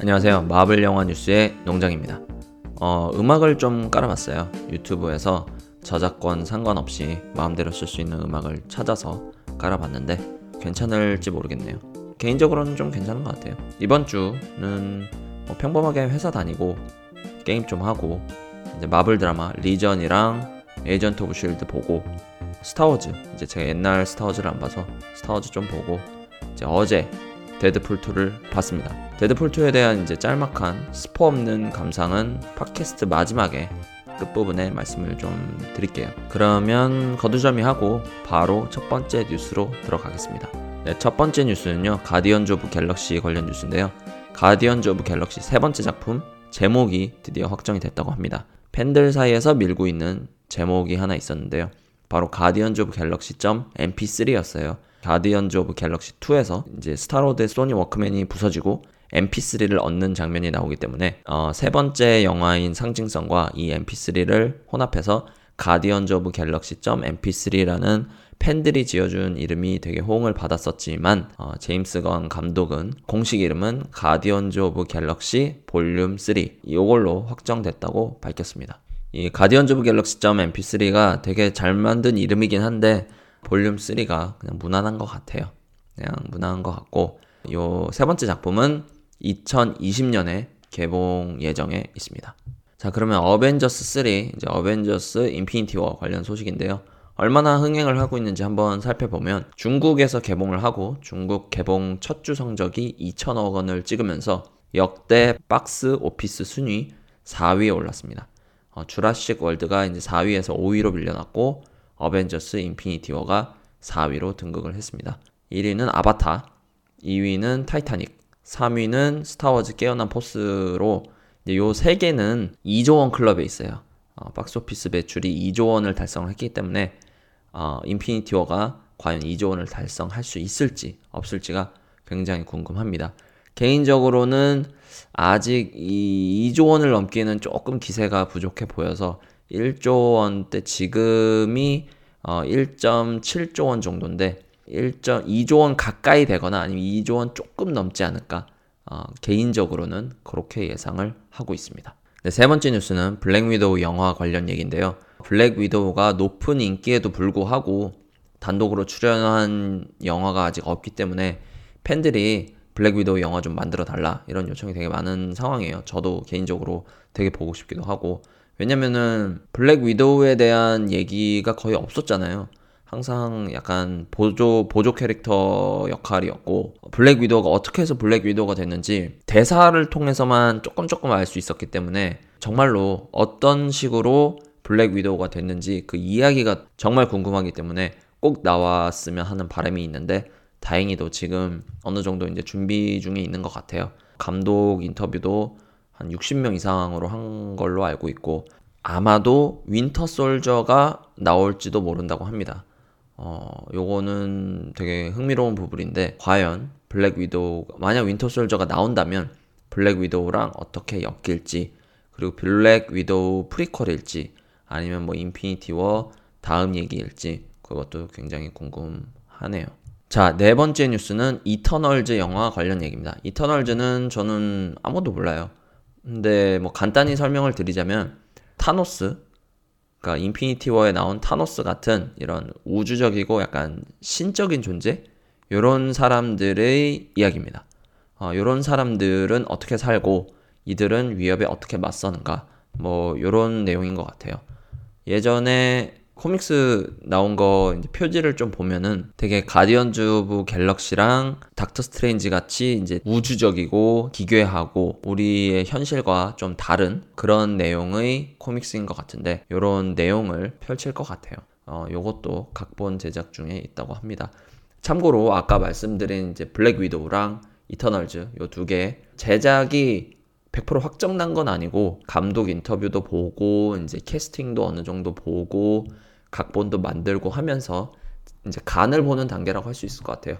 안녕하세요. 마블 영화 뉴스의 농장입니다. 어, 음악을 좀 깔아봤어요. 유튜브에서 저작권 상관없이 마음대로 쓸 수 있는 음악을 찾아서 깔아봤는데 괜찮을지 모르겠네요. 개인적으로는 좀 괜찮은 것 같아요. 이번 주는 뭐 평범하게 회사 다니고 게임 좀 하고 이제 마블 드라마 리전이랑 에이전트 오브 쉴드 보고 스타워즈 이제 제가 옛날 스타워즈를 안 봐서 스타워즈 좀 보고 이제 어제 데드풀 2를 봤습니다. 데드풀 2에 대한 이제 짤막한 스포 없는 감상은 팟캐스트 마지막에 끝부분에 말씀을 좀 드릴게요. 그러면 거두절미 하고 바로 첫 번째 뉴스로 들어가겠습니다. 네, 첫 번째 뉴스는요. 가디언즈 오브 갤럭시 관련 뉴스인데요. 가디언즈 오브 갤럭시 세 번째 작품 제목이 드디어 확정이 됐다고 합니다. 팬들 사이에서 밀고 있는 제목이 하나 있었는데요. 바로 가디언즈 오브 갤럭시 .mp3였어요. 가디언즈 오브 갤럭시 2에서 이제 스타로드 소니 워크맨이 부서지고 MP3를 얻는 장면이 나오기 때문에 어, 세 번째 영화인 상징성과 이 MP3를 혼합해서 가디언즈 오브 갤럭시 .mp3라는 팬들이 지어준 이름이 되게 호응을 받았었지만 어, 제임스 건 감독은 공식 이름은 가디언즈 오브 갤럭시 볼륨 3 이걸로 확정됐다고 밝혔습니다. 이 가디언즈 오브 갤럭시 .mp3가 되게 잘 만든 이름이긴 한데 볼륨 3가 그냥 무난한 것 같아요. 그냥 무난한 것 같고 요 세 번째 작품은 2020년에 개봉 예정에 있습니다. 자, 그러면 어벤져스 3, 이제 어벤져스 인피니티 워 관련 소식인데요. 얼마나 흥행을 하고 있는지 한번 살펴보면 중국에서 개봉을 하고 중국 개봉 첫 주 성적이 2천억 원을 찍으면서 역대 박스 오피스 순위 4위에 올랐습니다. 어, 주라식 월드가 이제 4위에서 5위로 밀려났고 어벤져스 인피니티 워가 4위로 등극을 했습니다. 1위는 아바타, 2위는 타이타닉, 3위는 스타워즈 깨어난 포스로 요 세 개는 2조 원 클럽에 있어요. 어, 박스오피스 매출이 2조 원을 달성을 했기 때문에 어, 인피니티 워가 과연 2조 원을 달성할 수 있을지 없을지가 굉장히 궁금합니다. 개인적으로는 아직 이 2조 원을 넘기에는 조금 기세가 부족해 보여서 1조 원대 지금이 어, 1.7조 원 정도인데 1.2조 원 가까이 되거나 아니면 2조 원 조금 넘지 않을까 어, 개인적으로는 그렇게 예상을 하고 있습니다. 네, 세 번째 뉴스는 블랙 위도우 영화 관련 얘기인데요. 블랙 위도우가 높은 인기에도 불구하고 단독으로 출연한 영화가 아직 없기 때문에 팬들이 블랙 위도우 영화 좀 만들어 달라 이런 요청이 되게 많은 상황이에요. 저도 개인적으로 되게 보고 싶기도 하고 왜냐면은 블랙 위도우에 대한 얘기가 거의 없었잖아요. 항상 약간 보조 보조 캐릭터 역할이었고 블랙 위도우가 어떻게 해서 블랙 위도우가 됐는지 대사를 통해서만 조금 조금 알 수 있었기 때문에 정말로 어떤 식으로 블랙 위도우가 됐는지 그 이야기가 정말 궁금하기 때문에 꼭 나왔으면 하는 바람이 있는데 다행히도 지금 어느 정도 이제 준비 중에 있는 것 같아요. 감독 인터뷰도 한 60명 이상으로 한 걸로 알고 있고 아마도 윈터 솔저가 나올지도 모른다고 합니다. 어, 요거는 되게 흥미로운 부분인데 과연 블랙 위도우 만약 윈터 솔저가 나온다면 블랙 위도우랑 어떻게 엮일지 그리고 블랙 위도우 prequel일지 아니면 뭐 인피니티 워 다음 얘기일지 그것도 굉장히 궁금하네요. 자, 네 번째 뉴스는 이터널즈 영화 관련 얘기입니다. 이터널즈는 저는 아무도 몰라요. 근데 뭐 간단히 설명을 드리자면 타노스 그러니까 인피니티 워에 나온 타노스 같은 이런 우주적이고 약간 신적인 존재 이런 사람들의 이야기입니다. 어, 이런 사람들은 어떻게 살고 이들은 위협에 어떻게 맞서는가 뭐 이런 내용인 것 같아요. 예전에 comics 나온 거 표지를 좀 보면은 되게 가디언즈 오브 갤럭시랑 닥터 스트레인지 같이 이제 우주적이고 기괴하고 우리의 현실과 좀 다른 그런 내용의 comics인 것 같은데 이런 내용을 펼칠 것 같아요. 어, 요것도 각본 제작 중에 있다고 합니다. 참고로 아까 말씀드린 이제 블랙 위도우랑 이터널즈 요 두 개 제작이 100% 확정난 건 아니고 감독 인터뷰도 보고 이제 캐스팅도 어느 정도 보고 각본도 만들고 하면서 이제 간을 보는 단계라고 할 수 있을 것 같아요.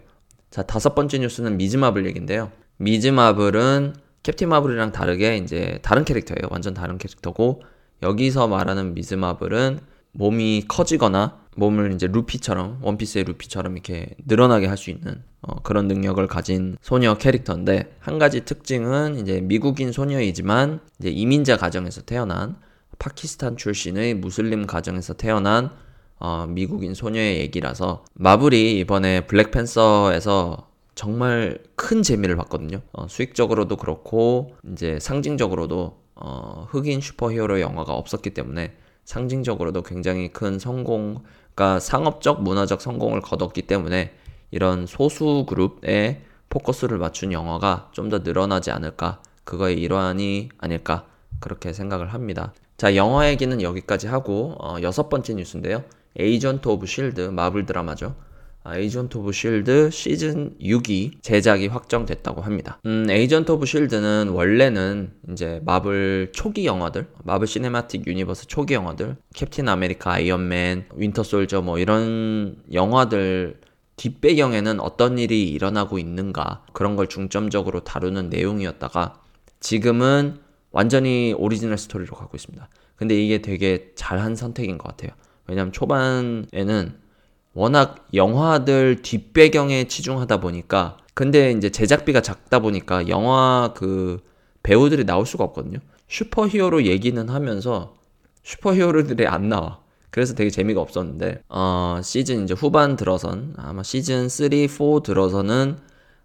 자, 다섯 번째 뉴스는 미즈마블 얘긴데요. 미즈마블은 캡틴 마블이랑 다르게 이제 다른 캐릭터예요. 완전 다른 캐릭터고 여기서 말하는 미즈 마블은 몸이 커지거나 몸을 이제 루피처럼 원피스의 루피처럼 이렇게 늘어나게 할 수 있는 어, 그런 능력을 가진 소녀 캐릭터인데 한 가지 특징은 이제 미국인 소녀이지만 이제 이민자 가정에서 태어난 파키스탄 출신의 무슬림 가정에서 태어난 어, 미국인 소녀의 얘기라서 마블이 이번에 블랙팬서에서 정말 큰 재미를 봤거든요. 어, 수익적으로도 그렇고 이제 상징적으로도 어, 흑인 슈퍼히어로 영화가 없었기 때문에 상징적으로도 굉장히 큰 성공, 그러니까 상업적, 문화적 성공을 거뒀기 때문에 이런 소수 그룹에 포커스를 맞춘 영화가 좀 더 늘어나지 않을까, 그거의 일환이 아닐까, 그렇게 생각을 합니다. 자, 영화 얘기는 여기까지 하고, 어, 여섯 번째 뉴스인데요. 에이전트 오브 실드, 마블 드라마죠. 아, 에이전트 오브 실드 시즌 6이 제작이 확정됐다고 합니다. 음, 에이전트 오브 실드는 원래는 이제 마블 초기 영화들, 마블 시네마틱 유니버스 초기 영화들, 캡틴 아메리카, 아이언맨, 윈터 솔저 뭐 이런 영화들 뒷배경에는 어떤 일이 일어나고 있는가 그런 걸 중점적으로 다루는 내용이었다가 지금은 완전히 오리지널 스토리로 가고 있습니다. 근데 이게 되게 잘한 선택인 것 같아요. 왜냐면 초반에는 워낙 영화들 뒷배경에 치중하다 보니까 근데 이제 제작비가 작다 보니까 영화 그 배우들이 나올 수가 없거든요. 슈퍼히어로 얘기는 하면서 슈퍼히어로들이 안 나와. 그래서 되게 재미가 없었는데 어, 시즌 이제 후반 들어선 아마 시즌 3, 4 들어서는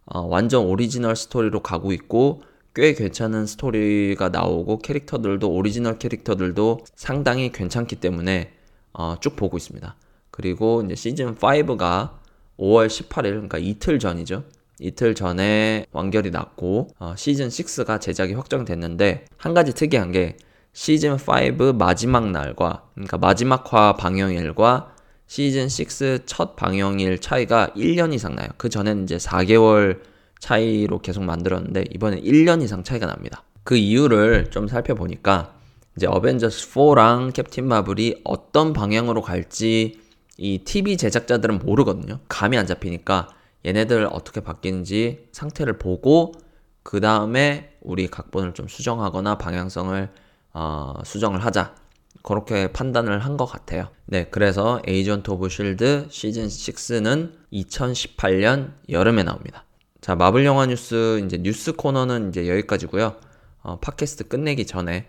어, 완전 오리지널 스토리로 가고 있고 꽤 괜찮은 스토리가 나오고 캐릭터들도 오리지널 캐릭터들도 상당히 괜찮기 때문에 어, 쭉 보고 있습니다. 그리고 이제 시즌 5가 5월 18일, 그러니까 이틀 전이죠. 이틀 전에 완결이 났고, 어, 시즌 6가 제작이 확정됐는데, 한 가지 특이한 게, 시즌 5 마지막 날과, 그러니까 마지막화 방영일과 시즌 6 첫 방영일 차이가 1년 이상 나요. 그 전에는 이제 4개월 차이로 계속 만들었는데, 이번엔 1년 이상 차이가 납니다. 그 이유를 좀 살펴보니까, 이제 어벤져스 4랑 캡틴 마블이 어떤 방향으로 갈지 이 TV 제작자들은 모르거든요. 감이 안 잡히니까 얘네들 어떻게 바뀌는지 상태를 보고 그 다음에 우리 각본을 좀 수정하거나 방향성을 어, 수정을 하자. 그렇게 판단을 한 것 같아요. 네, 그래서 에이전트 오브 실드 시즌 6는 2018년 여름에 나옵니다. 자, 마블 영화 뉴스 이제 뉴스 코너는 이제 여기까지고요. 어, 팟캐스트 끝내기 전에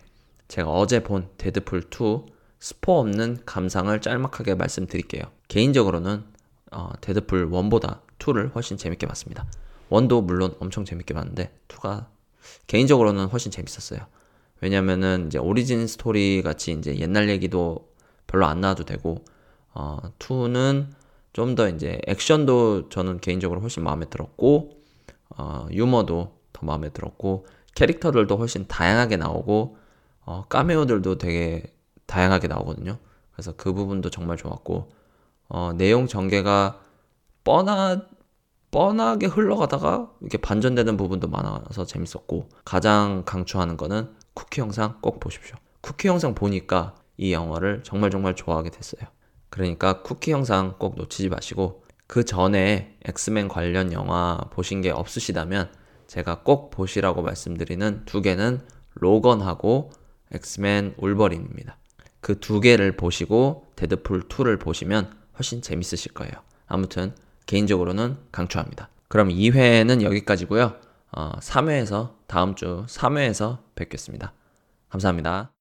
제가 어제 본 데드풀 2 스포 없는 감상을 짤막하게 말씀드릴게요. 개인적으로는 어, 데드풀 1보다 2를 훨씬 재밌게 봤습니다. 1도 물론 엄청 재밌게 봤는데 2가 개인적으로는 훨씬 재밌었어요. 왜냐면은 이제 오리진 스토리 같이 이제 옛날 얘기도 별로 안 나와도 되고 어, 2는 좀 더 이제 액션도 저는 개인적으로 훨씬 마음에 들었고 어, 유머도 더 마음에 들었고 캐릭터들도 훨씬 다양하게 나오고 어, 까메오들도 되게 다양하게 나오거든요. 그래서 그 부분도 정말 좋았고 어, 내용 전개가 뻔하 뻔하게 흘러가다가 이렇게 반전되는 부분도 많아서 재밌었고 가장 강추하는 거는 쿠키 영상 꼭 보십시오. 쿠키 영상 보니까 이 영화를 정말 정말 좋아하게 됐어요. 그러니까 쿠키 영상 꼭 놓치지 마시고 그 전에 엑스맨 관련 영화 보신 게 없으시다면 제가 꼭 보시라고 말씀드리는 두 개는 로건하고 엑스맨 울버린입니다. 그 두 개를 보시고 데드풀 2를 보시면 훨씬 재밌으실 거예요. 아무튼 개인적으로는 강추합니다. 그럼 2회는 여기까지고요. 어, 3회에서 다음 주 3회에서 뵙겠습니다. 감사합니다.